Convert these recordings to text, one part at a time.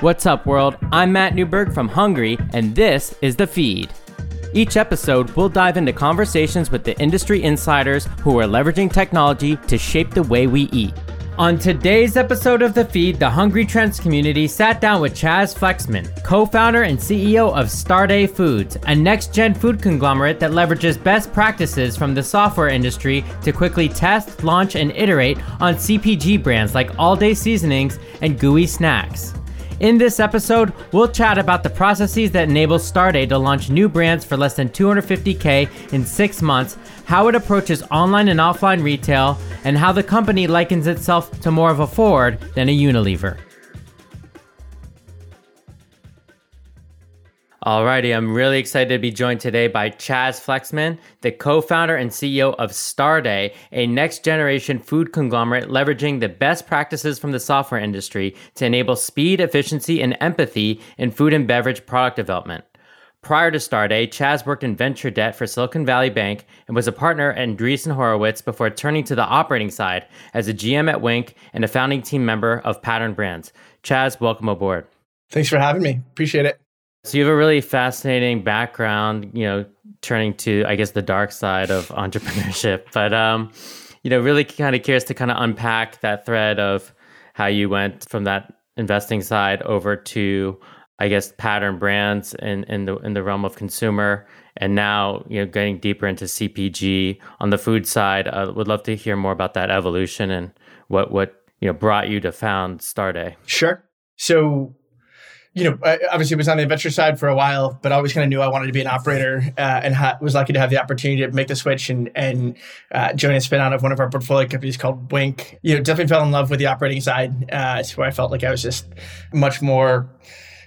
What's up, world? I'm Matt Newberg from Hungry, and this is The Feed. Each episode, we'll dive into conversations with the industry insiders who are leveraging technology to shape the way we eat. On today's episode of The Feed, the Hungry Trends community sat down with Chaz Flexman, co founder and CEO of Starday Foods, a next gen food conglomerate that leverages best practices from the software industry to quickly test, launch, and iterate on CPG brands like All Day Seasonings and Gooey Snacks. In this episode, we'll chat about the processes that enable Starday to launch new brands for less than 250K in six months, how it approaches online and offline retail, and how the company likens itself to more of a Ford than a Unilever. Alrighty, I'm really excited to be joined today by Chaz Flexman, the co-founder and CEO of Starday, a next-generation food conglomerate leveraging the best practices from the software industry to enable speed, efficiency, and empathy in food and beverage product development. Prior to Starday, Chaz worked in venture debt for Silicon Valley Bank and was a partner at Andreessen Horowitz before turning to the operating side as a GM at Winc and a founding team member of Pattern Brands. Chaz, welcome aboard. Thanks for having me. Appreciate it. So you have a really fascinating background, you know, turning to I guess the dark side of entrepreneurship. But um, you know, really kind of curious to kind of unpack that thread of how you went from that investing side over to I guess pattern brands in, in the in the realm of consumer and now you know getting deeper into CPG on the food side. I uh, would love to hear more about that evolution and what what you know brought you to found Starday. Sure. So you know, I obviously was on the adventure side for a while, but always kind of knew I wanted to be an operator, uh, and ha- was lucky to have the opportunity to make the switch and and uh, join a spin out of one of our portfolio companies called Winc. You know, definitely fell in love with the operating side. Uh, it's where I felt like I was just much more,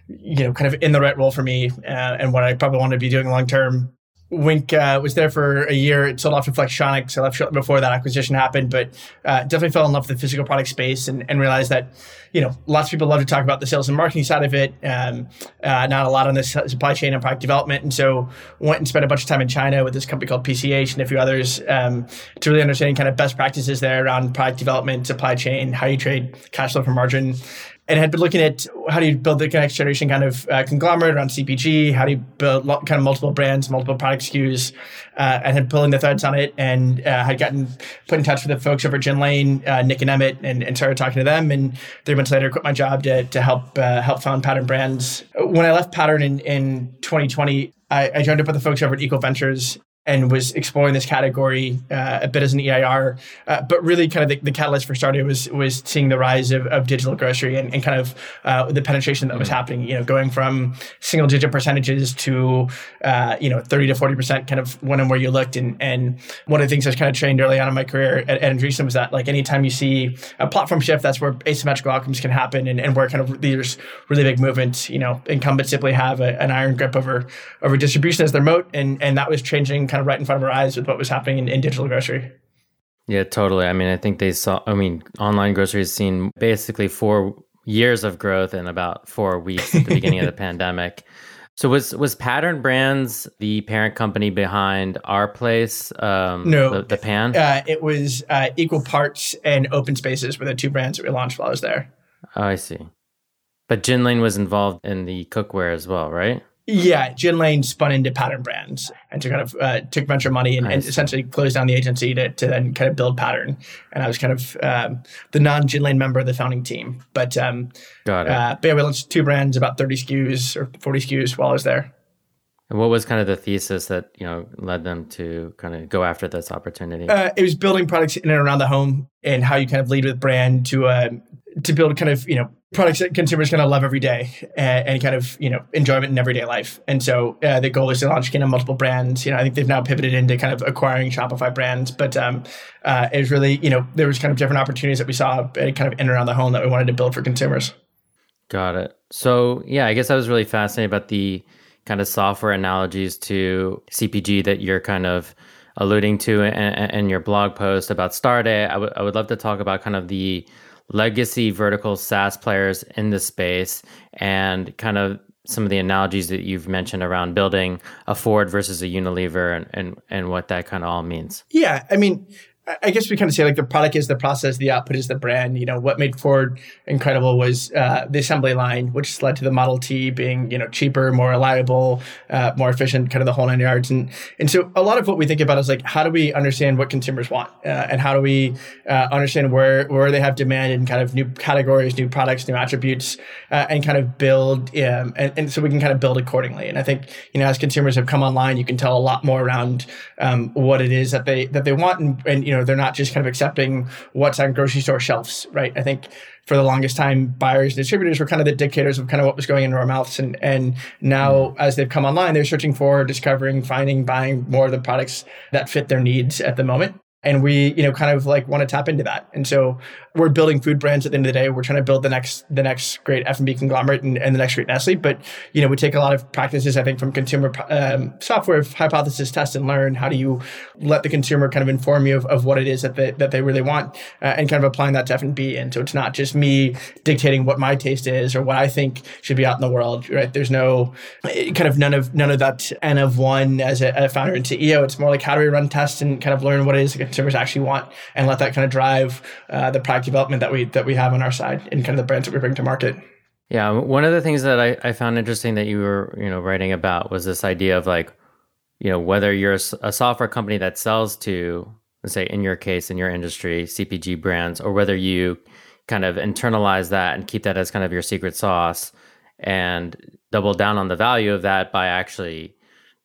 you know, kind of in the right role for me, uh, and what I probably wanted to be doing long term. Winc uh, was there for a year. It sold off to Flextronics. I left shortly before that acquisition happened, but uh, definitely fell in love with the physical product space and, and, realized that, you know, lots of people love to talk about the sales and marketing side of it, um, uh, not a lot on the supply chain and product development. And so went and spent a bunch of time in China with this company called PCH and a few others um, to really understand kind of best practices there around product development, supply chain, how you trade cash flow for margin and had been looking at how do you build the next generation kind of uh, conglomerate around CPG, how do you build kind of multiple brands, multiple product SKUs, uh, and had pulling the threads on it, and uh, had gotten put in touch with the folks over at Gin Lane, uh, Nick and Emmett, and, and, started talking to them. And three months later, quit my job to to help uh, help found Pattern Brands. When I left Pattern in in 2020. I, I joined up with the folks over at Equal Ventures and was exploring this category uh, a bit as an EIR. Uh, but really, kind of the, the, catalyst for starting was was seeing the rise of, of digital grocery and, and kind of uh, the penetration that was mm-hmm. happening. You know, going from single digit percentages to uh, you know thirty to forty percent, kind of when and where you looked. And and one of the things I was kind of trained early on in my career at, at Andreessen was that like anytime you see a platform shift, that's where asymmetrical outcomes can happen, and, and where kind of there's really big movements. You know, incumbents simply have a, an iron grip over over distribution as their moat, and and that was changing kind of right in front of our eyes with what was happening in, in digital grocery. Yeah, totally. I mean, I think they saw, I mean, online grocery has seen basically four years of growth in about four weeks at the beginning of the pandemic. So was was Pattern Brands the parent company behind Our Place? Um, no, the, the pan. Uh, it was uh, Equal Parts and Open Spaces were the two brands that we launched while I was there. Oh, I see. But Gin Lane was involved in the cookware as well, right? Yeah, Gin Lane spun into Pattern Brands and to kind of uh, took venture money and, and, essentially closed down the agency to, to then kind of build Pattern. And I was kind of um, the non Gin Lane member of the founding team. But, um, Got it. Uh, but yeah, we launched two brands, about 30 SKUs or 40 SKUs while I was there. And what was kind of the thesis that you know led them to kind of go after this opportunity? Uh, it was building products in and around the home and how you kind of lead with brand to uh, to build kind of you know products that consumers kind of love every day and, and kind of you know enjoyment in everyday life. And so uh, the goal is to launch kind of multiple brands. You know, I think they've now pivoted into kind of acquiring Shopify brands, but um, uh, it was really you know there was kind of different opportunities that we saw uh, kind of in and around the home that we wanted to build for consumers. Got it. So yeah, I guess I was really fascinated about the kind of software analogies to CPG that you're kind of alluding to in, in your blog post about Starday. I, w- I would love to talk about kind of the legacy vertical SaaS players in the space and kind of some of the analogies that you've mentioned around building a Ford versus a Unilever and, and, and what that kind of all means. Yeah. I mean, I guess we kind of say like the product is the process, the output is the brand. You know, what made Ford incredible was uh, the assembly line, which led to the Model T being you know cheaper, more reliable, uh, more efficient, kind of the whole nine yards. And and so a lot of what we think about is like how do we understand what consumers want, uh, and how do we uh, understand where where they have demand in kind of new categories, new products, new attributes, uh, and kind of build, um, and, and so we can kind of build accordingly. And I think you know as consumers have come online, you can tell a lot more around um, what it is that they that they want, and, and you know they're not just kind of accepting what's on grocery store shelves, right? I think for the longest time, buyers and distributors were kind of the dictators of kind of what was going into our mouths. And, and now mm. as they've come online, they're searching for, discovering, finding, buying more of the products that fit their needs at the moment and we you know kind of like want to tap into that. And so we're building food brands at the end of the day. We're trying to build the next the next great f&b conglomerate and, and the next great nestle. But you know we take a lot of practices i think from consumer um, software hypothesis test and learn. How do you let the consumer kind of inform you of, of what it is that they, that they really want uh, and kind of applying that to f&b and so it's not just me dictating what my taste is or what i think should be out in the world right? There's no kind of none of none of that n of one as a, a founder and ceo it's more like how do we run tests and kind of learn what it is consumers actually want and let that kind of drive uh, the product development that we that we have on our side and kind of the brands that we bring to market. Yeah, one of the things that I, I found interesting that you were you know writing about was this idea of like you know whether you're a, software company that sells to let's say in your case in your industry CPG brands or whether you kind of internalize that and keep that as kind of your secret sauce and double down on the value of that by actually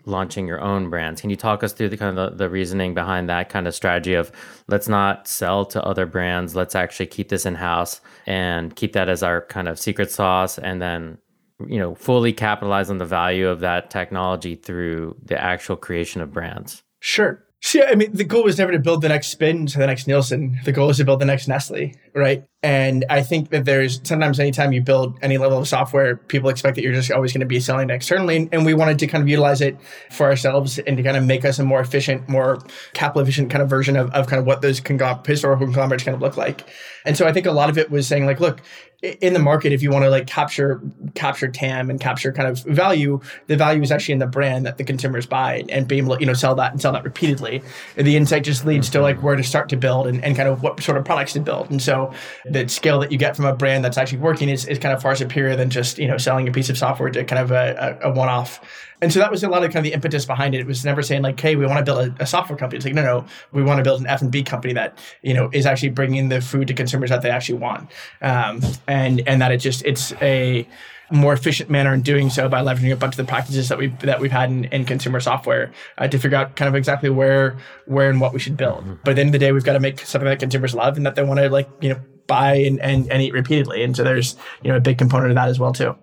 launching your own brands. Can you talk us through the kind of the, the, reasoning behind that kind of strategy of let's not sell to other brands, let's actually keep this in house and keep that as our kind of secret sauce and then you know fully capitalize on the value of that technology through the actual creation of brands. Sure. Yeah, I mean, the goal was never to build the next spin to the next Nielsen. The goal is to build the next Nestle, right? And I think that there's sometimes anytime you build any level of software, people expect that you're just always going to be selling externally. And we wanted to kind of utilize it for ourselves and to kind of make us a more efficient, more capital efficient kind of version of, of kind of what those congl- historical conglomerates kind of look like. And so I think a lot of it was saying like, look, in the market, if you want to like capture capture TAM and capture kind of value, the value is actually in the brand that the consumers buy and be able to, you know, sell that and sell that repeatedly. And the insight just leads to like mm-hmm. where to start to build and, and kind of what sort of products to build. And so the scale that you get from a brand that's actually working is, is kind of far superior than just you know selling a piece of software to kind of a, a, a one off. And so that was a lot of kind of the impetus behind it. It was never saying like, "Hey, we want to build a, a software company." It's like, no, no, we want to build an F and B company that you know is actually bringing the food to consumers that they actually want, um, and and that it just it's a more efficient manner in doing so by leveraging a bunch of the practices that we've that we've had in, in consumer software uh, to figure out kind of exactly where where and what we should build. Mm-hmm. But at the end of the day, we've got to make something that consumers love and that they want to like you know buy and, and, and eat repeatedly. And so there's you know a big component of that as well too.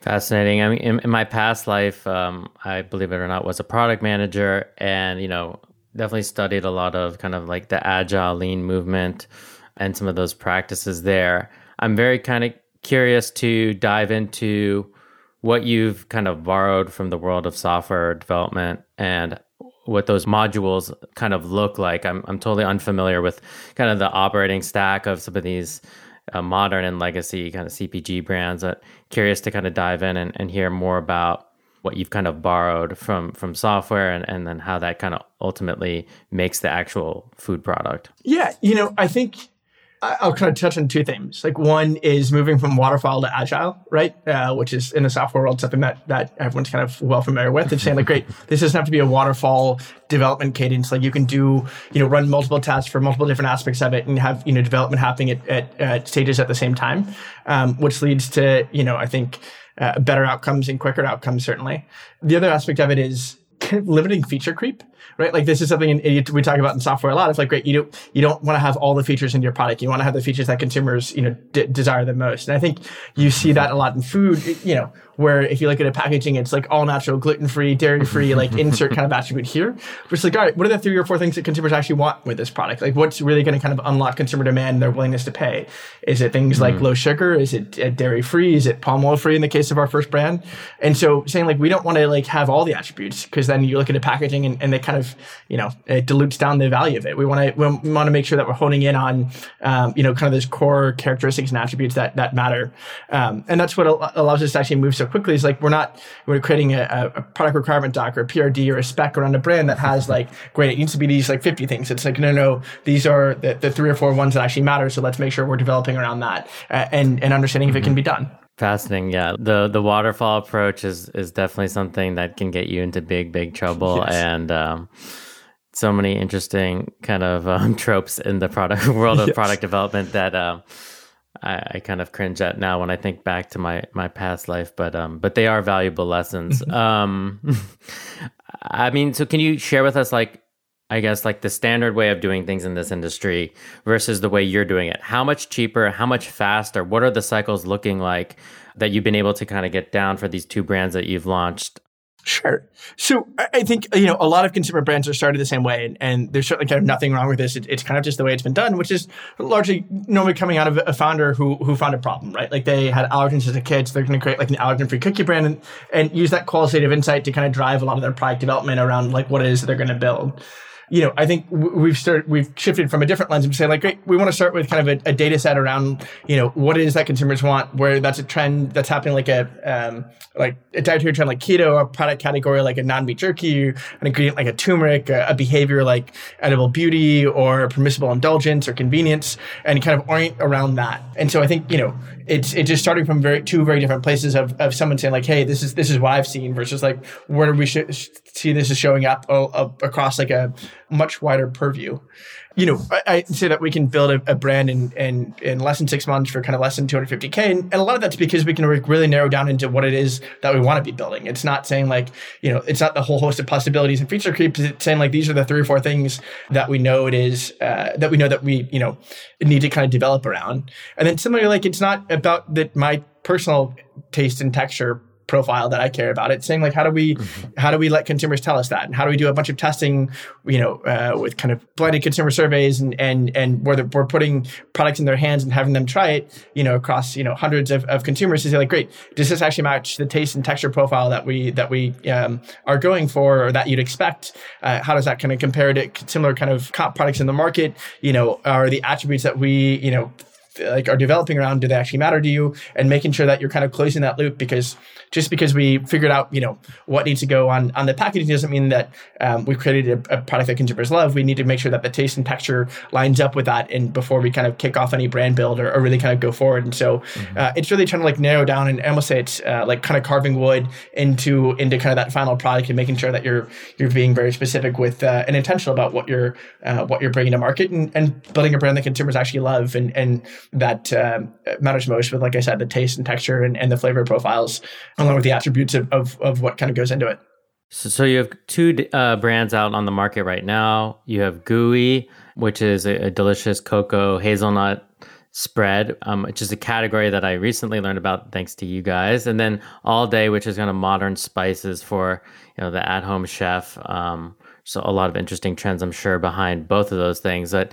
Fascinating. I mean, in, in my past life, um, I believe it or not, was a product manager, and you know, definitely studied a lot of kind of like the agile, lean movement, and some of those practices there. I'm very kind of curious to dive into what you've kind of borrowed from the world of software development and what those modules kind of look like. I'm I'm totally unfamiliar with kind of the operating stack of some of these uh, modern and legacy kind of CPG brands. But curious to kind of dive in and, and hear more about what you've kind of borrowed from from software and, and then how that kind of ultimately makes the actual food product. Yeah, you know, I think I'll kind of touch on two things. Like one is moving from waterfall to agile, right? Uh, which is in the software world something that that everyone's kind of well familiar with. It's saying like, great, this doesn't have to be a waterfall development cadence. Like you can do, you know, run multiple tests for multiple different aspects of it and have you know development happening at, at, at stages at the same time, um, which leads to you know I think uh, better outcomes and quicker outcomes certainly. The other aspect of it is limiting feature creep right? Like this is something in, we talk about in software a lot. It's like, great, you don't you don't want to have all the features in your product. You want to have the features that consumers you know d- desire the most. And I think you see that a lot in food. You know, where if you look at a packaging, it's like all natural, gluten free, dairy free, like insert kind of attribute here. It's like, all right, what are the three or four things that consumers actually want with this product? Like, what's really going to kind of unlock consumer demand and their willingness to pay? Is it things mm like low sugar? Is it uh, dairy free? Is it palm oil free in the case of our first brand? And so saying like we don't want to like have all the attributes because then you look at a packaging and, and they kind kind of you know it dilutes down the value of it. We want to we want to make sure that we're honing in on um, you know kind of those core characteristics and attributes that that matter, um, and that's what allows us to actually move so quickly. Is like we're not we're creating a, a, product requirement doc or a PRD or a spec around a brand that has like great it needs to be these like 50 things. It's like no no these are the, the three or four ones that actually matter. So let's make sure we're developing around that uh, and and understanding if it can be done. Fascinating, yeah. The the waterfall approach is is definitely something that can get you into big big trouble, yes. and um, so many interesting kind of um, tropes in the product world of yes. product development that um, I, I, kind of cringe at now when I think back to my my past life. But um, but they are valuable lessons. um, I mean, so can you share with us like I guess like the standard way of doing things in this industry versus the way you're doing it. How much cheaper, how much faster? What are the cycles looking like that you've been able to kind of get down for these two brands that you've launched? Sure. So I think you know a lot of consumer brands are started the same way, and, and there's certainly kind of nothing wrong with this. It, it's kind of just the way it's been done, which is largely normally coming out of a founder who who found a problem, right? Like they had allergens as a kid, so they're going to create like an allergen-free cookie brand and, and use that qualitative insight to kind of drive a lot of their product development around like what it is that they're going to build you know, I think we've started, we've shifted from a different lens and say like, great, we want to start with kind of a, a, data set around, you know, what it is that consumers want, where that's a trend that's happening like a, um, like a dietary trend like keto, a product category like a non-meat jerky, an ingredient like a turmeric, a, a behavior like edible beauty or permissible indulgence or convenience, and kind of orient around that. And so I think, you know, it's it's just starting from very two very different places of, of someone saying like, hey, this is this is what I've seen versus like where do we sh- see this is showing up uh, across like a much wider purview you know, I, I, say that we can build a, a, brand in, in in less than six months for kind of less than 250k, and, and a lot of that's because we can really narrow down into what it is that we want to be building. It's not saying like, you know, it's not the whole host of possibilities and feature creep. It's saying like these are the three or four things that we know it is uh, that we know that we you know need to kind of develop around, and then similarly, like it's not about that my personal taste and texture profile that I care about. It's saying like, how do we, mm-hmm. how do we let consumers tell us that, and how do we do a bunch of testing, you know, uh, with kind of blinded consumer surveys and and and where we're putting products in their hands and having them try it, you know, across you know hundreds of, of consumers to say like, great, does this actually match the taste and texture profile that we that we um, are going for or that you'd expect? Uh, how does that kind of compare to similar kind of comp products in the market? You know, are the attributes that we you know like are developing around do they actually matter to you? And making sure that you're kind of closing that loop because just because we figured out you know what needs to go on on the packaging doesn't mean that um, we've created a, a, product that consumers love. We need to make sure that the taste and texture lines up with that and before we kind of kick off any brand build or, or really kind of go forward. And so mm-hmm. uh, it's really trying to like narrow down and almost say it's uh, like kind of carving wood into into kind of that final product and making sure that you're you're being very specific with uh, and intentional about what you're uh, what you're bringing to market and, and building a brand that consumers actually love and and that um, matters most with, like I said, the taste and texture and, and the flavor profiles, along with the attributes of, of, of what kind of goes into it. So, so you have two uh, brands out on the market right now. You have Gooey, which is a, a delicious cocoa hazelnut spread, um, which is a category that I recently learned about thanks to you guys. And then All Day, which is kind of modern spices for you know the at-home chef. Um, so a lot of interesting trends, I'm sure, behind both of those things. But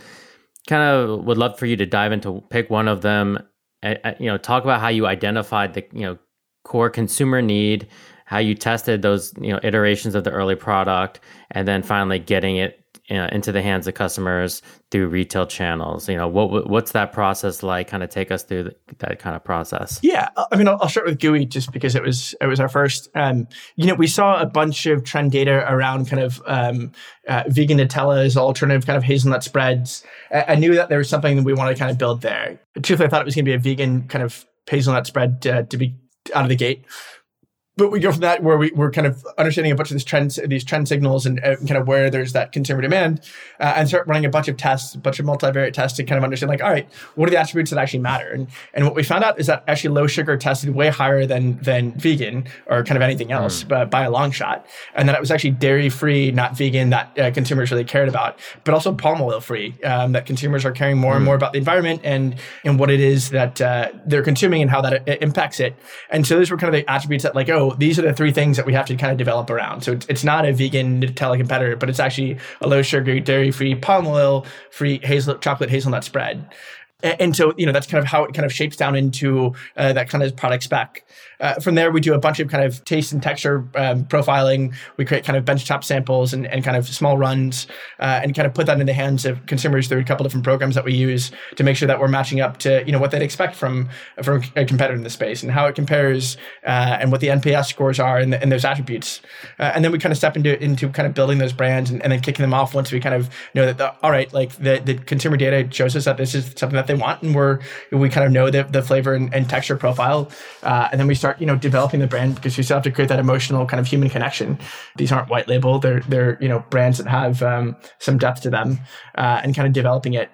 kind of would love for you to dive into pick one of them. you know, talk about how you identified the you know core consumer need, how you tested those you know iterations of the early product, and then finally getting it you know, into the hands of customers through retail channels? You know, what what's that process like? Kind of take us through the, that kind of process. Yeah, I mean, I'll, I'll, start with Gooey just because it was it was our first. Um, you know, we saw a bunch of trend data around kind of um, uh, vegan Nutellas, alternative kind of hazelnut spreads. I, I, knew that there was something that we wanted to kind of build there. Truthfully, I thought it was going to be a vegan kind of hazelnut spread uh, to be out of the gate but we go from that where we, we're kind of understanding a bunch of these trends, these trend signals, and uh, kind of where there's that consumer demand, uh, and start running a bunch of tests, a bunch of multivariate tests to kind of understand, like, all right, what are the attributes that actually matter? And and what we found out is that actually low sugar tested way higher than than vegan or kind of anything else, mm. but by a long shot, and that it was actually dairy free, not vegan, that uh, consumers really cared about, but also palm oil free, um, that consumers are caring more mm. and more about the environment and and what it is that uh, they're consuming and how that it, uh, it impacts it. And so those were kind of the attributes that, like, oh these are the three things that we have to kind of develop around. So it's, it's not a vegan Nutella competitor, but it's actually a low sugar, dairy free, palm oil free hazel chocolate hazelnut spread. And so, you know, that's kind of how it kind of shapes down into uh, that kind of product spec. Uh, from there, we do a bunch of kind of taste and texture um, profiling. We create kind of benchtop samples and, and kind of small runs uh, and kind of put that in the hands of consumers through a couple different programs that we use to make sure that we're matching up to, you know, what they'd expect from, from a competitor in the space and how it compares uh, and what the NPS scores are and, the, and those attributes. Uh, and then we kind of step into, into kind of building those brands and, and then kicking them off once we kind of know that, the, all right, like the, the consumer data shows us that this is something that they want and we're we kind of know the, the flavor and, and texture profile uh, and then we start you know developing the brand because we still have to create that emotional kind of human connection. These aren't white label. They're they're you know brands that have um, some depth to them uh, and kind of developing it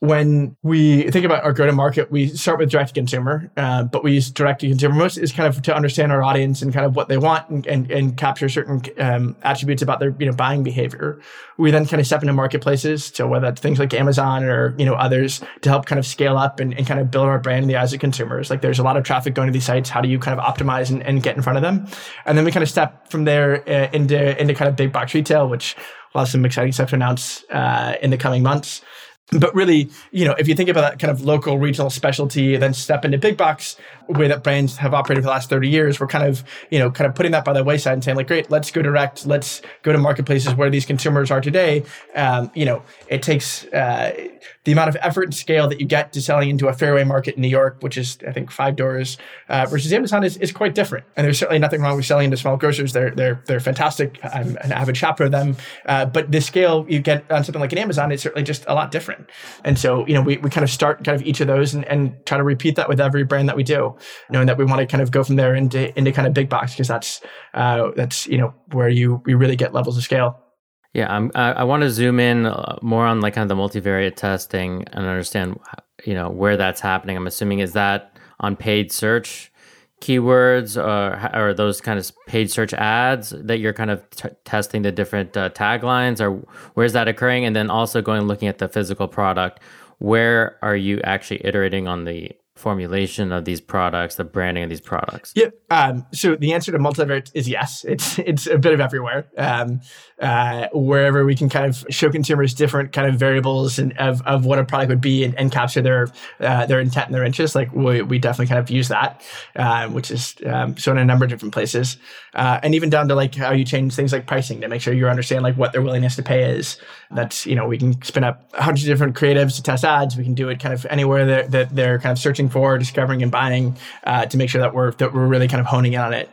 when we think about our go to market, we start with direct to consumer, uh, but we use direct to consumer most is kind of to understand our audience and kind of what they want and, and, and capture certain um, attributes about their you know buying behavior. We then kind of step into marketplaces, so whether that's things like Amazon or you know others to help kind of scale up and, and kind of build our brand in the eyes of consumers. Like there's a lot of traffic going to these sites. How do you kind of optimize and, and get in front of them? And then we kind of step from there uh, into into kind of big box retail, which we'll have some exciting stuff to announce uh, in the coming months but really, you know, if you think about that kind of local regional specialty, then step into big box, way that brands have operated for the last 30 years, we're kind of, you know, kind of putting that by the wayside and saying like, great, let's go direct. Let's go to marketplaces where these consumers are today. Um, you know, it takes uh, the amount of effort and scale that you get to selling into a fairway market in New York, which is, I think, five doors uh, versus Amazon is, is quite different. And there's certainly nothing wrong with selling into small grocers. They're, they're, they're fantastic. I'm an avid shopper of them. Uh, but the scale you get on something like an Amazon is certainly just a lot different. And so, you know, we, we kind of start kind of each of those and, and try to repeat that with every brand that we do, knowing that we want to kind of go from there into, into kind of big box because that's, uh, that's, you know, where you, you really get levels of scale. Yeah, I'm, I, I want to zoom in uh, more on like kind of the multivariate testing and understand, you know, where that's happening. I'm assuming is that on paid search keywords or, or those kind of paid search ads that you're kind of t- testing the different uh, taglines or where's that occurring? And then also going looking at the physical product where are you actually iterating on the formulation of these products, the branding of these products? Yep. Um, so the answer to multivariate is yes. It's it's a bit of everywhere. Um, uh, wherever we can kind of show consumers different kind of variables and of, of what a product would be and, and capture their uh, their intent and their interest, like we, we definitely kind of use that, uh, which is um, shown in a number of different places, uh, and even down to like how you change things like pricing to make sure you understand like what their willingness to pay is. That's you know we can spin up hundreds of different creatives to test ads. We can do it kind of anywhere that, that they're kind of searching for, discovering and buying uh, to make sure that we're that we're really kind of honing in on it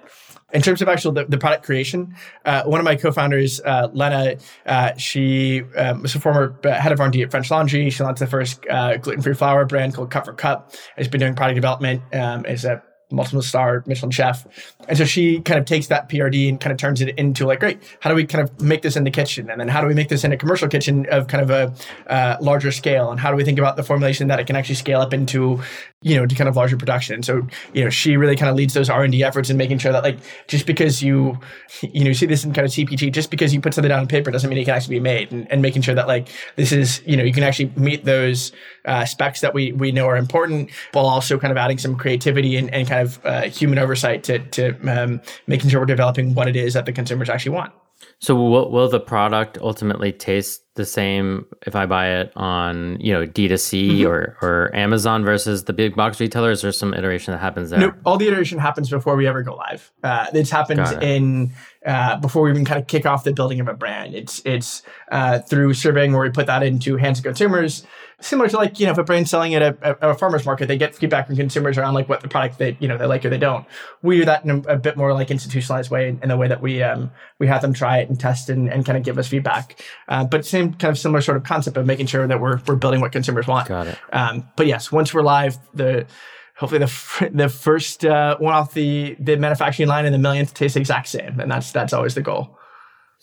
in terms of actual the, the product creation, uh, one of my co-founders, uh, Lena, uh, she um, was a former uh, head of R&D at French Laundry. She launched the first uh, gluten-free flour brand called Cup for Cup. Has been doing product development um, as a multiple star Michelin chef. And so she kind of takes that PRD and kind of turns it into like, great, how do we kind of make this in the kitchen? And then how do we make this in a commercial kitchen of kind of a uh, larger scale? And how do we think about the formulation that it can actually scale up into, you know, to kind of larger production? So, you know, she really kind of leads those R&D efforts in making sure that like, just because you, you know, see this in kind of CPG, just because you put something down on paper doesn't mean it can actually be made and, and making sure that like, this is, you know, you can actually meet those uh, specs that we, we know are important while also kind of adding some creativity and, and kind of uh, human oversight to, to um, making sure we're developing what it is that the consumers actually want. So will, will the product ultimately taste the same if I buy it on you know D2C mm-hmm. or or Amazon versus the big box retailers? Or some iteration that happens there? No, all the iteration happens before we ever go live. Uh, this happens it. in uh, before we even kind of kick off the building of a brand. It's it's uh, through surveying where we put that into hands of consumers similar to like you know if a brand's selling at a, a, farmer's market they get feedback from consumers around like what the product they you know they like or they don't. We do that in a, a bit more like institutionalized way in, in, the way that we um we have them try it and test and, and kind of give us feedback. Uh, but same kind of similar sort of concept of making sure that we're we're building what consumers want. Got it. Um but yes once we're live the hopefully the the first uh, one off the the manufacturing line and the millionth tastes the exact same and that's that's always the goal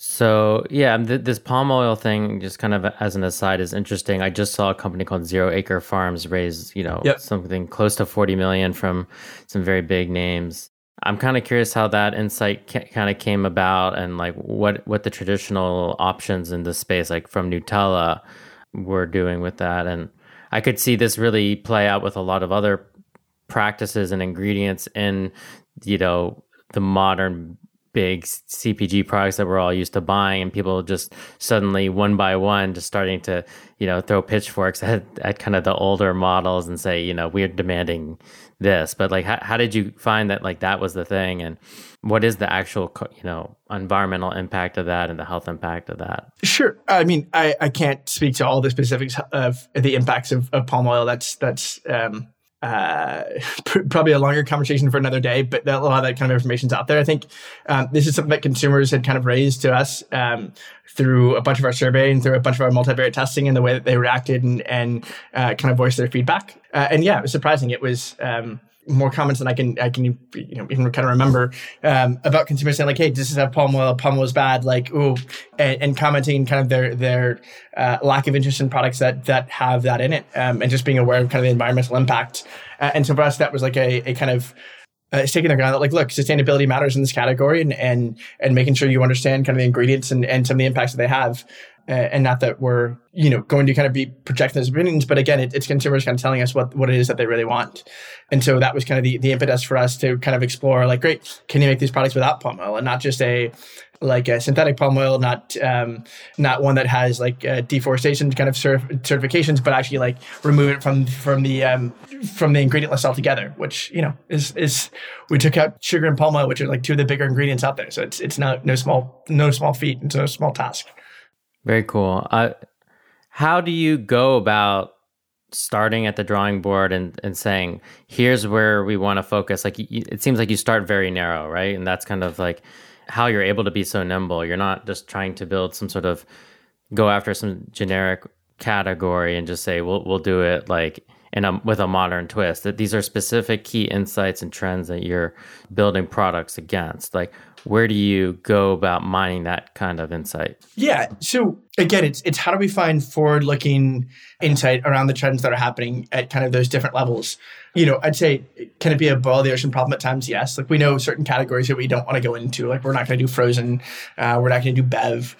so yeah, th- this palm oil thing, just kind of as an aside, is interesting. I just saw a company called Zero Acre Farms raise, you know, yep. something close to forty million from some very big names. I'm kind of curious how that insight ca- kind of came about, and like what what the traditional options in this space, like from Nutella, were doing with that. And I could see this really play out with a lot of other practices and ingredients in, you know, the modern big CPG products that we're all used to buying, and people just suddenly one by one just starting to you know throw pitchforks at, at kind of the older models and say you know we're demanding this. But like, how, how did you find that like that was the thing, and what is the actual you know environmental impact of that and the health impact of that? Sure. I mean, I, I can't speak to all the specifics of the impacts of, of palm oil. That's that's um, uh, probably a longer conversation for another day, but a lot of that kind of information is out there. I think um, this is something that consumers had kind of raised to us um, through a bunch of our survey and through a bunch of our multivariate testing and the way that they reacted and, and uh, kind of voiced their feedback. Uh, and yeah, it was surprising. It was um, more comments than I can I can you know even kind of remember um, about consumers saying like, "Hey, this have palm oil? Palm oil is bad." Like, ooh, and, and commenting kind of their their uh, lack of interest in products that that have that in it, um, and just being aware of kind of the environmental impact. Uh, and so for us, that was like a, a kind of uh, taking the ground that like, look, sustainability matters in this category, and and and making sure you understand kind of the ingredients and, and some of the impacts that they have and not that we're you know going to kind of be projecting those opinions but again it, it's consumers kind of telling us what what it is that they really want. And so that was kind of the, the impetus for us to kind of explore like great can you make these products without palm oil and not just a like a synthetic palm oil not um, not one that has like uh, deforestation kind of cert- certifications but actually like remove it from from the um, from the ingredient list altogether which you know is is we took out sugar and palm oil which are like two of the bigger ingredients out there. So it's it's not no small no small feat. It's a small task very cool. Uh, how do you go about starting at the drawing board and, and saying, here's where we want to focus? Like, it seems like you start very narrow, right? And that's kind of like how you're able to be so nimble. You're not just trying to build some sort of go after some generic category and just say, we'll, we'll do it like in a, with a modern twist. That these are specific key insights and trends that you're building products against. Like, where do you go about mining that kind of insight? Yeah. So again, it's it's how do we find forward looking insight around the trends that are happening at kind of those different levels. You know, I'd say can it be a boil the ocean problem at times? Yes. Like we know certain categories that we don't want to go into. Like we're not going to do frozen. Uh, we're not going to do bev.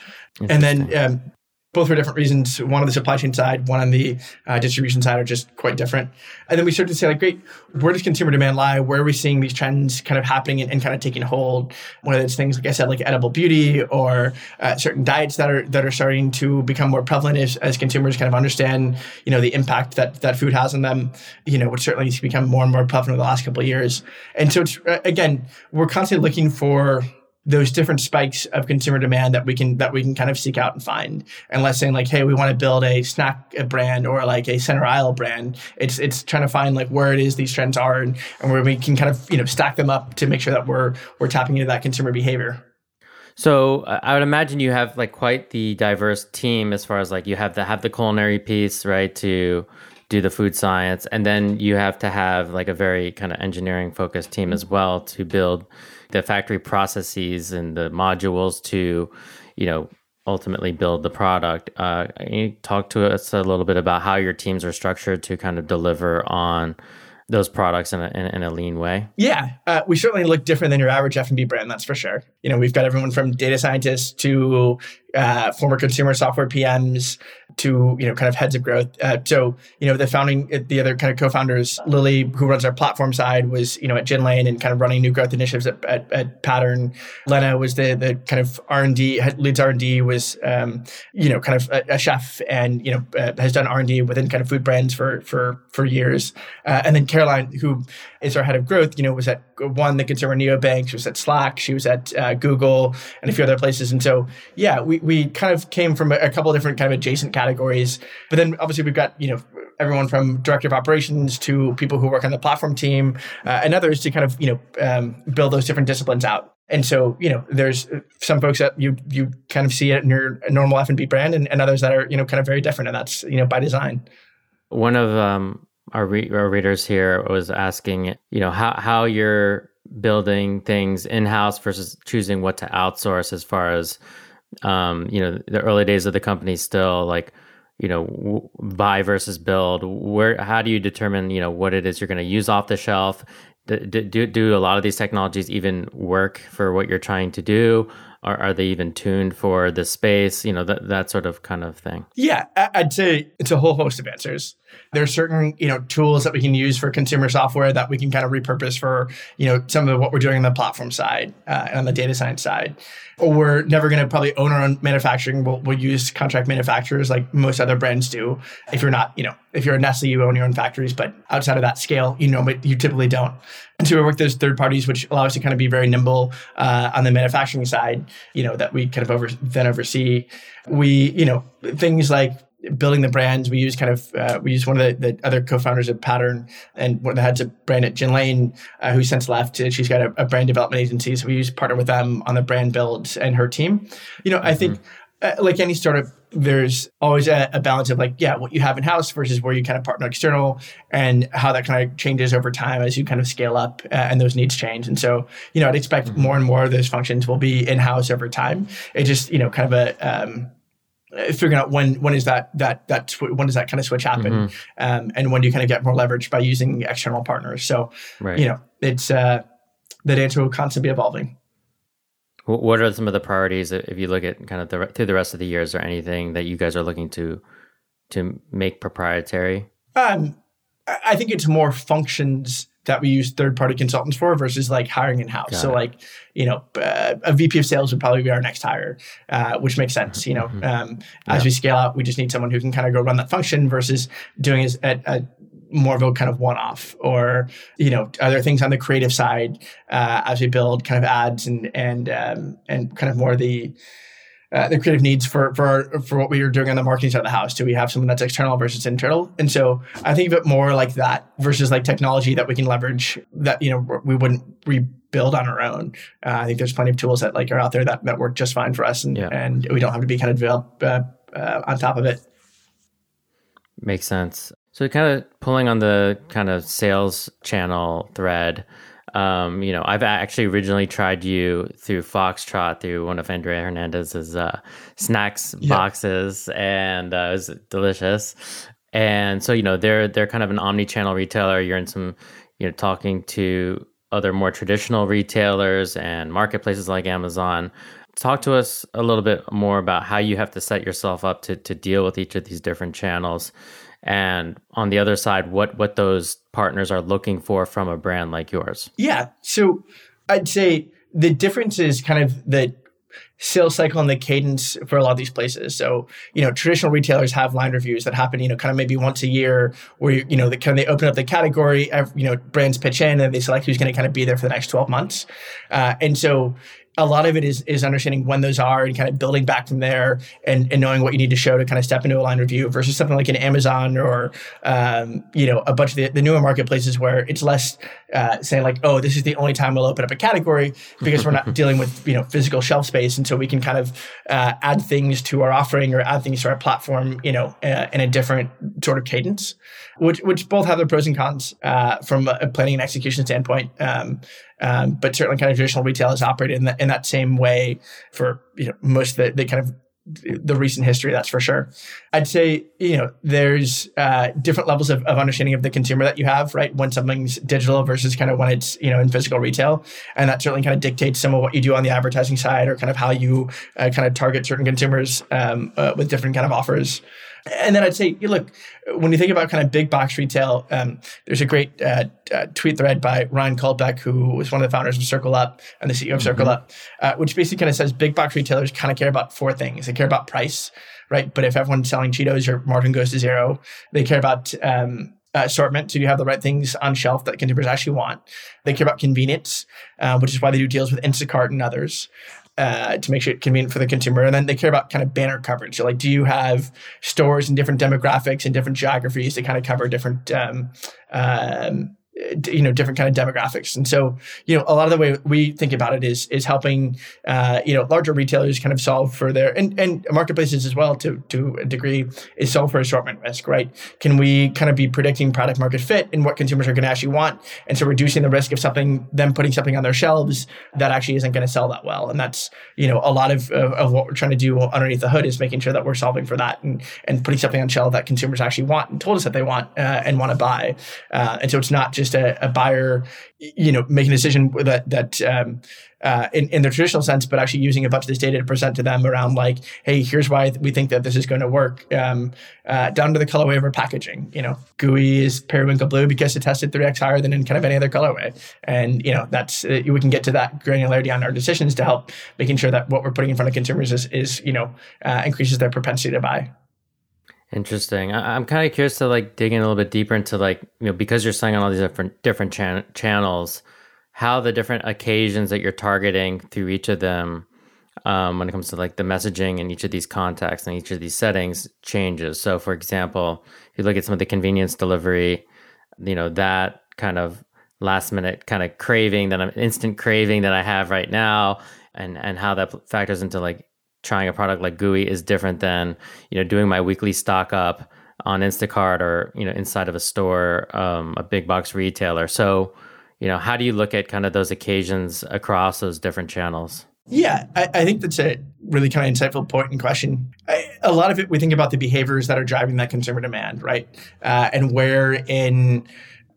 And then um, both for different reasons. One on the supply chain side, one on the uh, distribution side are just quite different. And then we started to say, like, great, where does consumer demand lie? Where are we seeing these trends kind of happening and, and kind of taking hold? Whether it's things, like I said, like edible beauty or uh, certain diets that are that are starting to become more prevalent as, as consumers kind of understand, you know, the impact that that food has on them, you know, which certainly has become more and more prevalent over the last couple of years. And so it's, uh, again, we're constantly looking for those different spikes of consumer demand that we can that we can kind of seek out and find. And let's saying like, hey, we want to build a snack brand or like a center aisle brand. It's it's trying to find like where it is these trends are and, and where we can kind of you know stack them up to make sure that we're we're tapping into that consumer behavior. So I would imagine you have like quite the diverse team as far as like you have to have the culinary piece, right? To do the food science, and then you have to have like a very kind of engineering focused team as well to build the factory processes and the modules to, you know, ultimately build the product. Uh, can you talk to us a little bit about how your teams are structured to kind of deliver on those products in a, in, in a lean way? Yeah, uh, we certainly look different than your average F&B brand, that's for sure. You know, we've got everyone from data scientists to uh, former consumer software PMs to you know kind of heads of growth. Uh, so you know the founding, the other kind of co-founders, Lily, who runs our platform side, was you know at Lane and kind of running new growth initiatives at, at, at Pattern. Lena was the the kind of R and D leads R and D was um, you know kind of a, a chef and you know uh, has done R and D within kind of food brands for for for years. Uh, and then Caroline, who is our head of growth, you know was at one the consumer neobank, she was at Slack, she was at uh, Google, and a few other places. And so yeah, we we kind of came from a, a couple of different kind of adjacent categories. But then obviously we've got, you know, everyone from director of operations to people who work on the platform team uh, and others to kind of, you know, um, build those different disciplines out. And so, you know, there's some folks that you you kind of see it in your normal F&B brand and, and others that are, you know, kind of very different. And that's, you know, by design. One of um, our, re- our readers here was asking, you know, how, how you're building things in-house versus choosing what to outsource as far as um, you know, the early days of the company still like, you know, buy versus build. Where, how do you determine, you know, what it is you're going to use off the shelf? Do, do a lot of these technologies even work for what you're trying to do? Are, are they even tuned for the space? You know, that, that sort of kind of thing. Yeah, I'd say it's a whole host of answers. There are certain, you know, tools that we can use for consumer software that we can kind of repurpose for, you know, some of what we're doing on the platform side uh, and on the data science side. We're never going to probably own our own manufacturing. We'll, we'll use contract manufacturers like most other brands do. If you're not, you know, if you're a Nestle, you own your own factories, but outside of that scale, you know, but you typically don't. And so we work with those third parties, which allow us to kind of be very nimble uh, on the manufacturing side, you know, that we kind of over, then oversee. We, you know, things like building the brands, we use kind of uh, we use one of the, the, other co-founders of Pattern and one of the heads of brand at Gin Lane, uh, who since left. She's got a, a, brand development agency, so we use partner with them on the brand build and her team. You know, I think mm-hmm. uh, like any startup, there's always a, a, balance of like yeah, what you have in house versus where you kind of partner external, and how that kind of changes over time as you kind of scale up uh, and those needs change. And so you know, I'd expect mm-hmm. more and more of those functions will be in house over time. It just you know kind of a um, uh, figuring out when when is that that that tw- when does that kind of switch happen mm-hmm. um, and when do you kind of get more leverage by using external partners so right. you know it's uh that answer will constantly be evolving what are some of the priorities if you look at kind of the, through the rest of the years or anything that you guys are looking to to make proprietary um i think it's more functions that we use third party consultants for versus like hiring in house. So like, you know, uh, a VP of sales would probably be our next hire, uh, which makes sense. You know, mm-hmm. um, yeah. as we scale out, we just need someone who can kind of go run that function versus doing it at a more of a kind of one off or, you know, other things on the creative side, uh, as we build kind of ads and, and, um, and kind of more the, uh, the creative needs for for our, for what we are doing on the marketing side of the house. Do we have someone that's external versus internal? And so I think of it more like that versus like technology that we can leverage that you know we wouldn't rebuild on our own. Uh, I think there's plenty of tools that like are out there that, that work just fine for us, and yeah. and we don't have to be kind of develop uh, uh on top of it. Makes sense. So kind of pulling on the kind of sales channel thread. Um, you know, I've actually originally tried you through Foxtrot through one of Andrea Hernandez's uh, snacks boxes, and uh, it was delicious. And so, you know, they're they're kind of an omni-channel retailer. You're in some, you know, talking to other more traditional retailers and marketplaces like Amazon. Talk to us a little bit more about how you have to set yourself up to to deal with each of these different channels and on the other side what what those partners are looking for from a brand like yours yeah so i'd say the difference is kind of the sales cycle and the cadence for a lot of these places. So, you know, traditional retailers have line reviews that happen, you know, kind of maybe once a year where, you know, they kind of they open up the category, you know, brands pitch in and they select who's going to kind of be there for the next 12 months. Uh, and so a lot of it is is understanding when those are and kind of building back from there and, and knowing what you need to show to kind of step into a line review versus something like an Amazon or um, you know a bunch of the, the newer marketplaces where it's less uh, saying like oh this is the only time we'll open up a category because we're not dealing with you know physical shelf space. And so we can kind of uh, add things to our offering or add things to our platform you know uh, in a different sort of cadence which which both have their pros and cons uh, from a planning and execution standpoint. Um, um, but certainly, kind of traditional retail has operated in, the, in that same way for you know most of the, the kind of the recent history, that's for sure. I'd say, you know, there's uh, different levels of, of understanding of the consumer that you have, right? When something's digital versus kind of when it's, you know, in physical retail. And that certainly kind of dictates some of what you do on the advertising side or kind of how you uh, kind of target certain consumers um, uh, with different kind of offers. And then I'd say, you look, when you think about kind of big box retail, um, there's a great uh, uh, tweet thread by Ryan Caldbeck, who was one of the founders of Circle Up and the CEO of Circle mm-hmm. Up, uh, which basically kind of says big box retailers kind of care about four things. They care about price, right? But if everyone's selling Cheetos, your margin goes to zero. They care about um, assortment so you have the right things on shelf that consumers actually want they care about convenience uh, which is why they do deals with instacart and others uh, to make sure it convenient for the consumer. And then they care about kind of banner coverage. So like, do you have stores in different demographics and different geographies to kind of cover different um, um, you know different kind of demographics. And so you know a lot of the way we think about it is is helping uh, you know larger retailers kind of solve for their and, and marketplaces as well to to a degree is solve for assortment risk right? Can we kind of be predicting product market fit and what consumers are going to actually want? And so reducing the risk of something them putting something on their shelves that actually isn't going to sell that well. And that's you know a lot of, of, of what we're trying to do underneath the hood is making sure that we're solving for that and and putting something on shelf that consumers actually want and told us that they want uh, and want to buy. Uh, and so it's not just just a, a buyer, you know, making a decision that that um, uh, in, in the traditional sense, but actually using a bunch of this data to present to them around like, hey, here's why we think that this is going to work. Um, uh, down to the colorway of our packaging. You know, gooey is periwinkle blue because it tested 3x higher than in kind of any other colorway. And, you know, that's, uh, we can get to that granularity on our decisions to help making sure that what we're putting in front of consumers is, is you know, uh, increases their propensity to buy. Interesting. I, am kind of curious to like dig in a little bit deeper into like you know because you're selling on all these different different chan- channels, how the different occasions that you're targeting through each of them, um, when it comes to like the messaging in each of these contacts and each of these settings changes. So, for example, if you look at some of the convenience delivery, you know that kind of last minute kind of craving that I'm instant craving that I have right now, and and how that factors into like trying a product like Gooey is different than you know doing my weekly stock up on Instacart or you know inside of a store, um, a big box retailer. So you know, how do you look at kind of those occasions across those different channels? Yeah, I, I think that's a really kind of insightful point and question. I, a lot of it, we think about the behaviors that are driving that consumer demand, right? Uh, and where in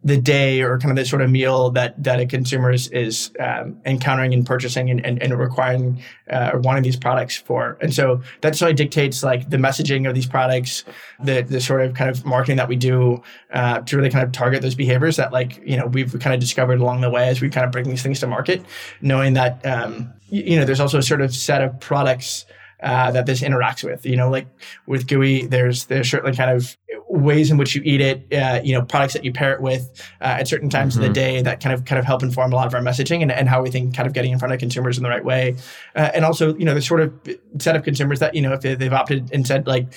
the day or kind of the sort of meal that that a consumer is, is um, encountering and purchasing and, and, and requiring uh, or wanting these products for. And so that sort of dictates like the messaging of these products, the the sort of kind of marketing that we do uh, to really kind of target those behaviors that like you know we've kind of discovered along the way as we kind of bring these things to market, knowing that um, you know there's also a sort of set of products uh, that this interacts with. You know, like with Gooey, there's there's certainly kind of ways in which you eat it. Uh, you know, products that you pair it with uh, at certain times mm-hmm. of the day that kind of kind of help inform a lot of our messaging and, and how we think kind of getting in front of consumers in the right way. Uh, and also, you know, the sort of set of consumers that you know if they, they've opted and said like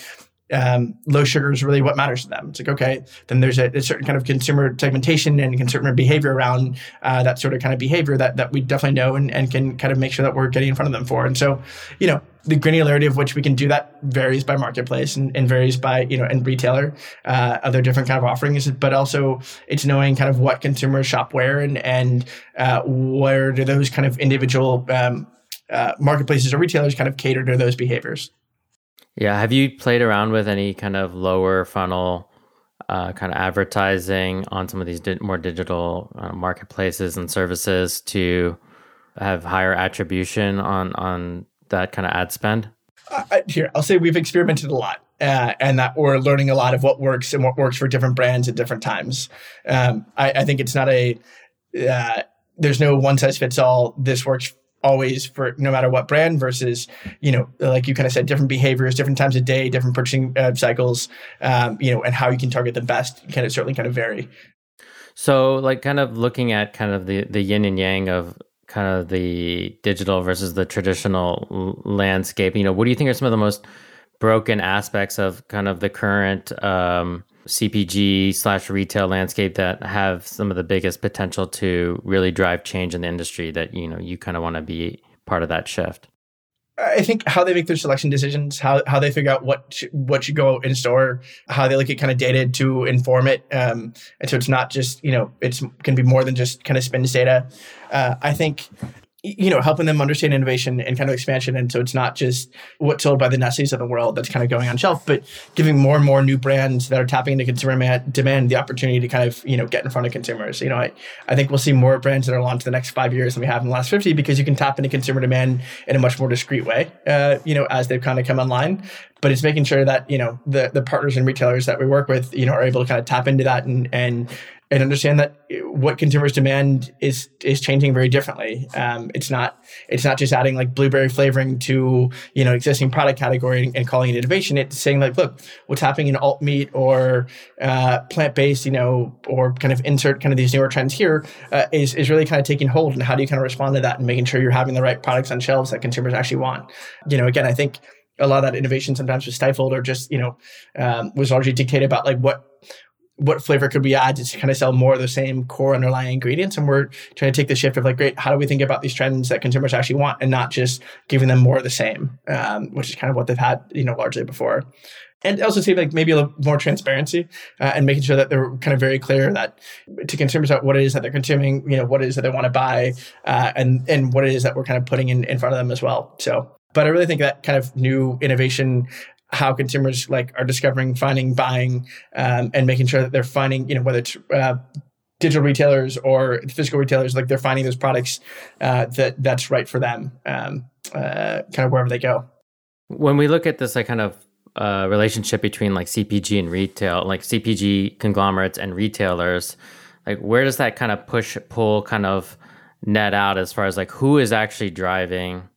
um, low sugar is really what matters to them. It's like, okay, then there's a, a certain kind of consumer segmentation and consumer behavior around uh, that sort of kind of behavior that, that we definitely know and, and can kind of make sure that we're getting in front of them for. And so, you know, the granularity of which we can do that varies by marketplace and, and varies by, you know, and retailer, uh, other different kind of offerings, but also it's knowing kind of what consumers shop where and, and uh, where do those kind of individual um, uh, marketplaces or retailers kind of cater to those behaviors. Yeah. Have you played around with any kind of lower funnel uh, kind of advertising on some of these di- more digital uh, marketplaces and services to have higher attribution on on that kind of ad spend? Uh, here, I'll say we've experimented a lot. Uh, and that we're learning a lot of what works and what works for different brands at different times. Um, I, I, think it's not a uh, there's no one size fits all. This works always for no matter what brand versus you know like you kind of said different behaviors different times of day different purchasing uh, cycles um, you know and how you can target them best can it certainly kind of vary so like kind of looking at kind of the the yin and yang of kind of the digital versus the traditional landscape you know what do you think are some of the most broken aspects of kind of the current um, CPG slash retail landscape that have some of the biggest potential to really drive change in the industry that you know you kind of want to be part of that shift? I think how they make their selection decisions, how how they figure out what what should go in store, how they look at kind of data to inform it, um, and so it's not just you know it's can be more than just kind of spins data. Uh, I think you know, helping them understand innovation and kind of expansion. And so it's not just what's sold by the Nestle's of the world that's kind of going on shelf, but giving more and more new brands that are tapping into consumer demand the opportunity to kind of, you know, get in front of consumers. You know, I, I think we'll see more brands that are launched in the next five years than we have in the last 50 because you can tap into consumer demand in a much more discreet way, uh, you know, as they've kind of come online. But it's making sure that, you know, the, the partners and retailers that we work with, you know, are able to kind of tap into that and, and and understand that what consumers demand is is changing very differently. Um, it's not it's not just adding like blueberry flavoring to you know existing product category and, and calling it innovation. It's saying like, look, what's happening in alt meat or uh, plant based, you know, or kind of insert kind of these newer trends here uh, is is really kind of taking hold. And how do you kind of respond to that and making sure you're having the right products on shelves that consumers actually want? You know, again, I think a lot of that innovation sometimes was stifled or just you know um, was largely dictated about like what what flavor could we add to kind of sell more of the same core underlying ingredients? And we're trying to take the shift of like, great, how do we think about these trends that consumers actually want and not just giving them more of the same, um, which is kind of what they've had, you know, largely before. And also see like maybe a little more transparency uh, and making sure that they're kind of very clear that to consumers about what it is that they're consuming, you know, what it is that they want to buy, uh, and and what it is that we're kind of putting in, in front of them as well. So but I really think that kind of new innovation how consumers like are discovering, finding, buying, um, and making sure that they're finding, you know, whether it's uh, digital retailers or physical retailers, like they're finding those products uh, that that's right for them, um, uh, kind of wherever they go. When we look at this, like kind of uh, relationship between like CPG and retail, like CPG conglomerates and retailers, like where does that kind of push pull kind of net out as far as like who is actually driving,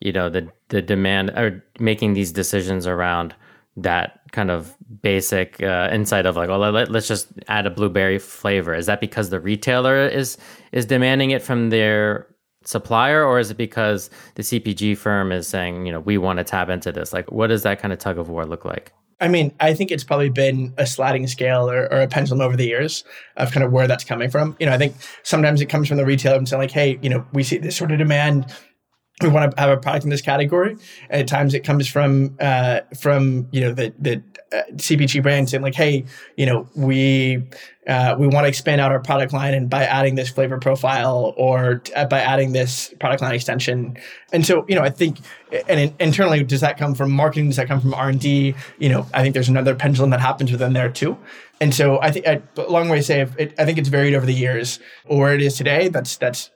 you know, the the demand or making these decisions around that kind of basic uh, insight of like, well, let, us just add a blueberry flavor. Is that because the retailer is is demanding it from their supplier, or is it because the CPG firm is saying, you know, we want to tap into this? Like, what does that kind of tug of war look like? I mean, I think it's probably been a sliding scale or, or, a pendulum over the years of kind of where that's coming from. You know, I think sometimes it comes from the retailer and saying like, hey, you know, we see this sort of demand we want to have a product in this category. At times it comes from uh, from you know the the uh, CPG brands saying like, hey, you know, we uh, we want to expand out our product line, and by adding this flavor profile or t- uh, by adding this product line extension, and so you know, I think, and in, internally, does that come from marketing? Does that come from R and D? You know, I think there's another pendulum that happens within there too. And so I think, a long way to say, it, I think it's varied over the years. Or where it is today, that's that's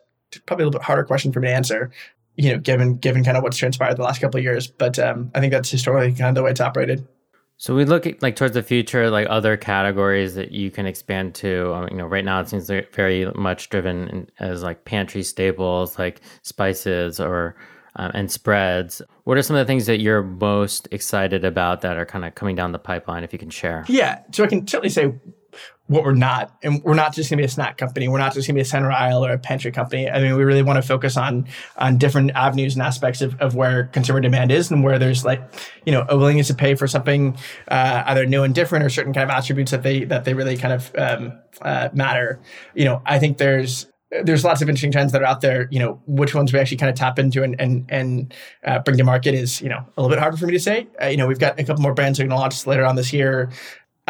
probably a little bit harder question for me to answer you know, given given kind of what's transpired the last couple of years. But um, I think that's historically kind of the way it's operated. So we look at like towards the future, like other categories that you can expand to. Um, you know, right now it seems like very much driven as like pantry staples, like spices or um, and spreads. What are some of the things that you're most excited about that are kind of coming down the pipeline? If you can share. Yeah, so I can certainly say what we're not. And we're not just going to be a snack company. We're not just going to be a center aisle or a pantry company. I mean, we really want to focus on on different avenues and aspects of, of where consumer demand is and where there's like, you know, a willingness to pay for something uh, either new and different or certain kind of attributes that they that they really kind of um, uh, matter. You know, I think there's there's lots of interesting trends that are out there. You know, which ones we actually kind of tap into and and and uh, bring to market is you know a little bit harder for me to say. Uh, you know, we've got a couple more brands we're going to launch later on this year.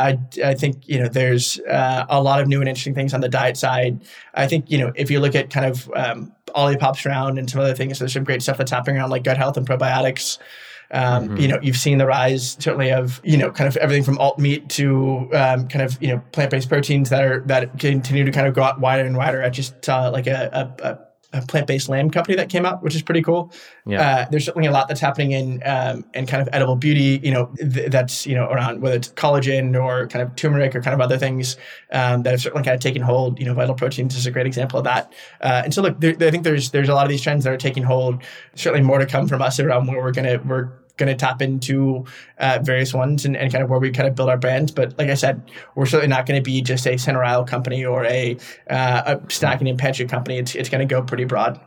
I, I think you know there's uh, a lot of new and interesting things on the diet side. I think you know if you look at kind of um, Olipops around and some other things, there's some great stuff that's happening around like gut health and probiotics. Um, mm-hmm. You know, you've seen the rise certainly of you know kind of everything from alt meat to um, kind of you know plant based proteins that are that continue to kind of go out wider and wider. I just saw like a, a, a a plant-based lamb company that came out, which is pretty cool. Yeah. Uh, there's certainly a lot that's happening in um, in kind of edible beauty. You know, th- that's you know around whether it's collagen or kind of turmeric or kind of other things um, that have certainly kind of taken hold. You know, vital proteins is a great example of that. Uh, and so, look, there, I think there's there's a lot of these trends that are taking hold. Certainly more to come from us around where we're gonna we're going to tap into uh, various ones and, and kind of where we kind of build our brands. But like I said, we're certainly not going to be just a center aisle company or a, uh, a snacking and pantry company. It's, it's going to go pretty broad.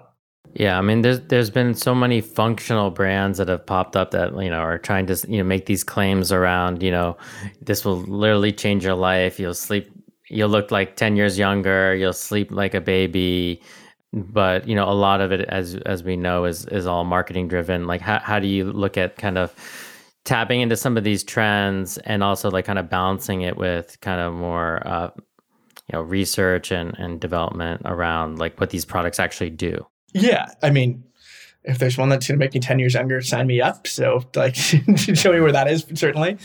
Yeah, I mean, there's there's been so many functional brands that have popped up that you know are trying to you know make these claims around you know this will literally change your life. You'll sleep, you'll look like ten years younger. You'll sleep like a baby but you know a lot of it as as we know is is all marketing driven. Like how, how do you look at kind of tapping into some of these trends and also like kind of balancing it with kind of more uh, you know research and and development around like what these products actually do? Yeah. I mean if there's one that's going to make me 10 years younger sign me up. So like show me where that is certainly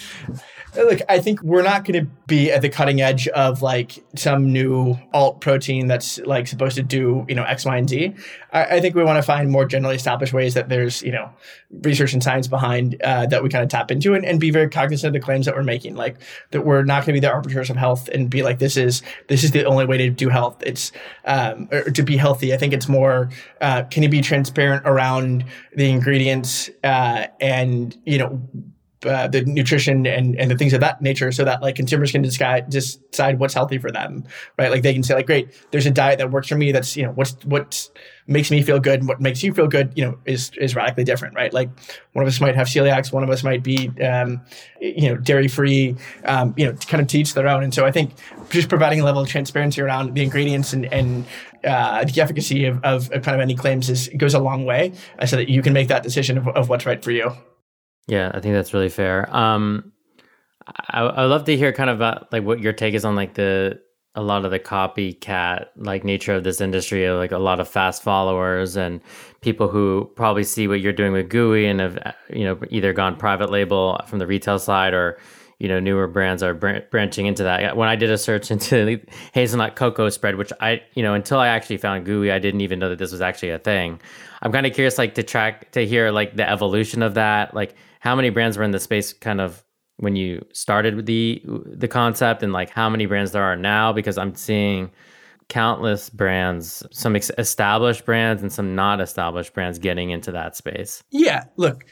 Look, I think we're not going to be at the cutting edge of like some new alt protein that's like supposed to do, you know, X, Y, and Z. I, I think we want to find more generally established ways that there's, you know, research and science behind uh, that we kind of tap into and, and be very cognizant of the claims that we're making. Like that we're not going to be the arbiters of health and be like, this is, this is the only way to do health. It's, um, or to be healthy. I think it's more, uh, can you be transparent around the ingredients, uh, and, you know, uh, the nutrition and, and the things of that nature so that like consumers can decide, decide what's healthy for them right? Like they can say like great there's a diet that works for me that's you know what's what makes me feel good and what makes you feel good you know is is radically different right? Like one of us might have celiacs one of us might be um, you know dairy free um, you know kind of teach their own. And so i think just providing a level of transparency around the ingredients and and uh, the efficacy of, of, kind of any claims is goes a long way uh, so that you can make that decision of, of what's right for you yeah, I think that's really fair. Um, I I love to hear kind of about like what your take is on like the a lot of the copycat like nature of this industry, like a lot of fast followers and people who probably see what you're doing with Gooey and have you know either gone private label from the retail side or you know newer brands are br- branching into that. When I did a search into hazelnut cocoa spread, which I you know until I actually found Gooey, I didn't even know that this was actually a thing. I'm kind of curious, like to track to hear like the evolution of that, like how many brands were in the space, kind of when you started the the concept, and like how many brands there are now, because I'm seeing countless brands, some established brands and some not established brands getting into that space. Yeah, look,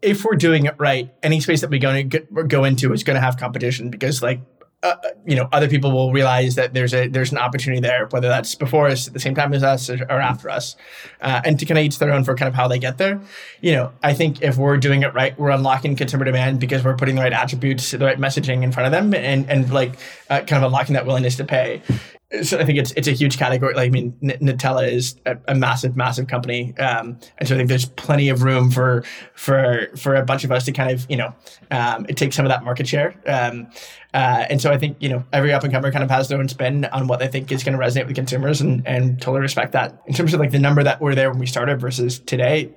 if we're doing it right, any space that we go, to go into is going to have competition because like uh, you know, other people will realize that there's a there's an opportunity there, whether that's before us, at the same time as us, or, or after us, uh, and to kind of each their own for kind of how they get there. You know, I think if we're doing it right, we're unlocking consumer demand because we're putting the right attributes, the right messaging in front of them, and and like uh, kind of unlocking that willingness to pay so I think it's it's a huge category. Like I mean, N- Nutella is a, a, massive, massive company, um, and so I think there's plenty of room for for for a bunch of us to kind of you know um, take some of that market share. Um, uh, and so I think you know every up and comer kind of has their own spin on what they think is going to resonate with consumers, and and totally respect that. In terms of like the number that were there when we started versus today,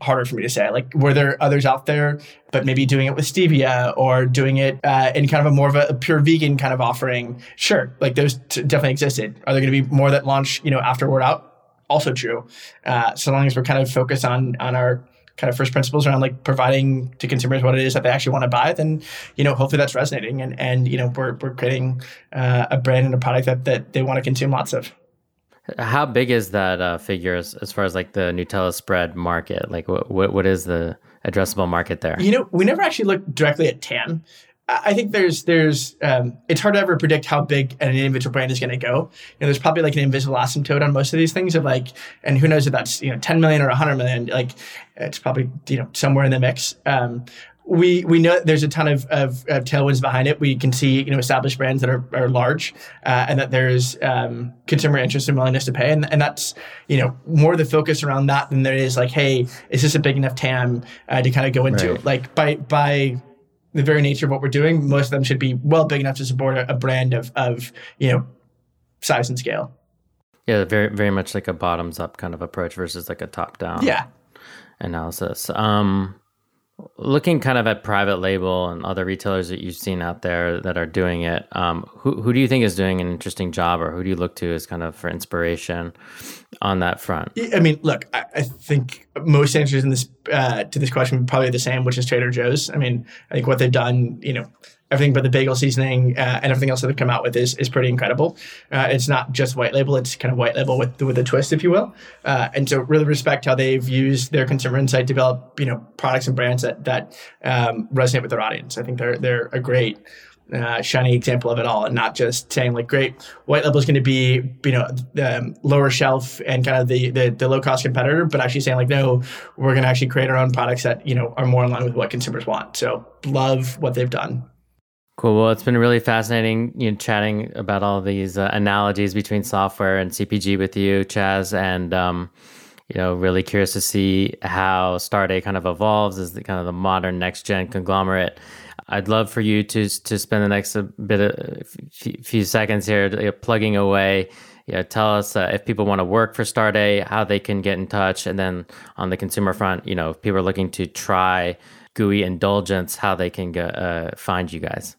harder for me to say. Like, were there others out there, but maybe doing it with stevia or doing it uh, in kind of a more of a, a, pure vegan kind of offering? Sure, like those t- definitely existed. Are there going to be more that launch, you know, after word out? Also true. Uh, so long as we're kind of focused on on our kind of first principles around like providing to consumers what it is that they actually want to buy, then you know hopefully that's resonating and and you know we're we're creating uh, a brand and a product that that they want to consume lots of. How big is that uh, figure as, as far as like the Nutella spread market? Like, what, what what is the addressable market there? You know, we never actually looked directly at TAM. I think there's there's um, it's hard to ever predict how big an individual brand is going to go. You know, there's probably like an invisible asymptote on most of these things of like, and who knows if that's you know 10 million or 100 million. Like, it's probably you know somewhere in the mix. Um, we we know there's a ton of, of, of, tailwinds behind it. We can see you know established brands that are, are large, uh, and that there's um, consumer interest and willingness to pay, and, and that's you know more the focus around that than there is like, hey, is this a big enough TAM uh, to kind of go into? Right. Like by by the very nature of what we're doing, most of them should be well big enough to support a, a brand of of you know size and scale. Yeah, very very much like a bottoms up kind of approach versus like a top down. Yeah. Analysis. Um, looking kind of at private label and other retailers that you've seen out there that are doing it, um, who who do you think is doing an interesting job, or who do you look to as kind of for inspiration on that front? I mean, look, I, I think most answers in this uh, to this question probably the same, which is Trader Joe's. I mean, I think what they've done, you know, everything but the bagel seasoning uh, and everything else that they've come out with is, is pretty incredible. Uh, it's not just white label; it's kind of white label with with a twist, if you will. Uh, and so, really respect how they've used their consumer insight to develop you know products and brands that that um, resonate with their audience. I think they're they're a great. Uh, shiny example of it all, and not just saying like, "Great, white label is going to be you know um, lower shelf and kind of the, the, the low cost competitor," but actually saying like, "No, we're going to actually create our own products that you know are more in line with what consumers want." So love what they've done. Cool. Well, it's been really fascinating, you know, chatting about all these uh, analogies between software and CPG with you, Chaz, and um, you know, really curious to see how Starday kind of evolves as the kind of the modern next gen conglomerate. I'd love for you to to spend the next bit of few seconds here you know, plugging away. You know, tell us uh, if people want to work for Starday, how they can get in touch, and then on the consumer front, you know, if people are looking to try Gooey Indulgence, how they can go, uh, find you guys.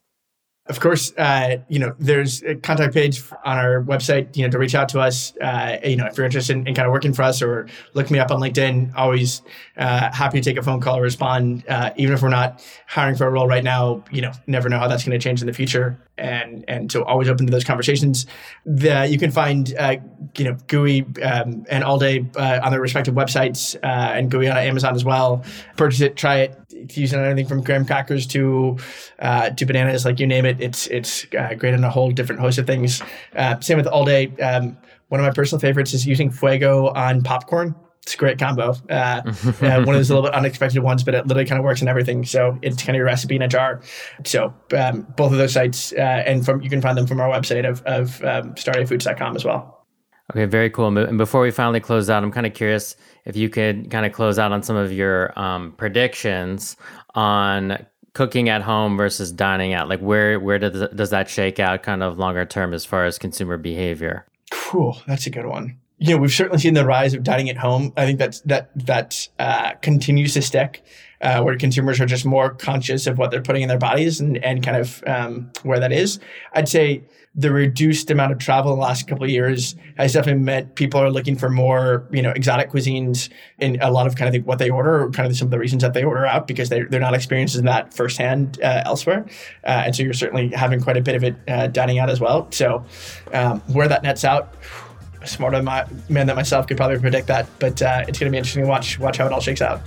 Of course, uh, you know, there's a contact page on our website, you know, to reach out to us. Uh, you know, if you're interested in, in, kind of working for us or look me up on LinkedIn, always uh, happy to take a phone call or respond. Uh, even if we're not hiring for a role right now, you know, never know how that's going to change in the future. And and so always open to those conversations. The, you can find, uh, you know, Gooey um, and All Day uh, on their respective websites and Gooey on Amazon as well. Purchase it, try it, using anything from graham crackers to uh, to bananas, like you name it. It's it's uh, great on a whole different host of things. Uh, same with all day. Um, one of my personal favorites is using fuego on popcorn. It's a great combo. Uh, uh, one of those little bit unexpected ones, but it literally kind of works in everything. So it's kind of your recipe in a jar. So um, both of those sites, uh, and from you can find them from our website of, of um, stardayfoods.com as well. Okay, very cool. And before we finally close out, I'm kind of curious if you could kind of close out on some of your um, predictions on cooking at home versus dining out. Like where where does does that shake out kind of longer term as far as consumer behavior? Cool, that's a good one. You know, we've certainly seen the rise of dining at home. I think that's that that uh, continues to stick, uh, where consumers are just more conscious of what they're putting in their bodies and and kind of um, where that is. I'd say the reduced amount of travel in the last couple of years has definitely meant people are looking for more, you know, exotic cuisines in a lot of kind of what they order, or kind of some of the reasons that they order out because they're, they're not experiencing that firsthand uh, elsewhere. Uh, and so you're certainly having quite a bit of it uh, dining out as well. So um, where that nets out, smarter man than myself could probably predict that, but uh, it's going to be interesting to watch watch how it all shakes out.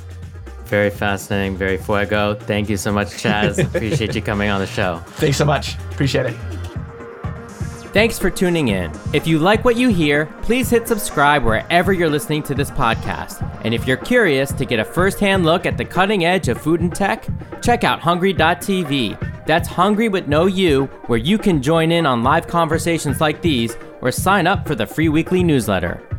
Very fascinating, very fuego. Thank you so much, Chaz. Appreciate you coming on the show. Thanks so much. Appreciate it. Thanks for tuning in. If you like what you hear, please hit subscribe wherever you're listening to this podcast. And if you're curious to get a first-hand look at the cutting edge of food and tech, check out hngry.tv. That's hngry with no U, where you can join in on live conversations like these or sign up for the free weekly newsletter.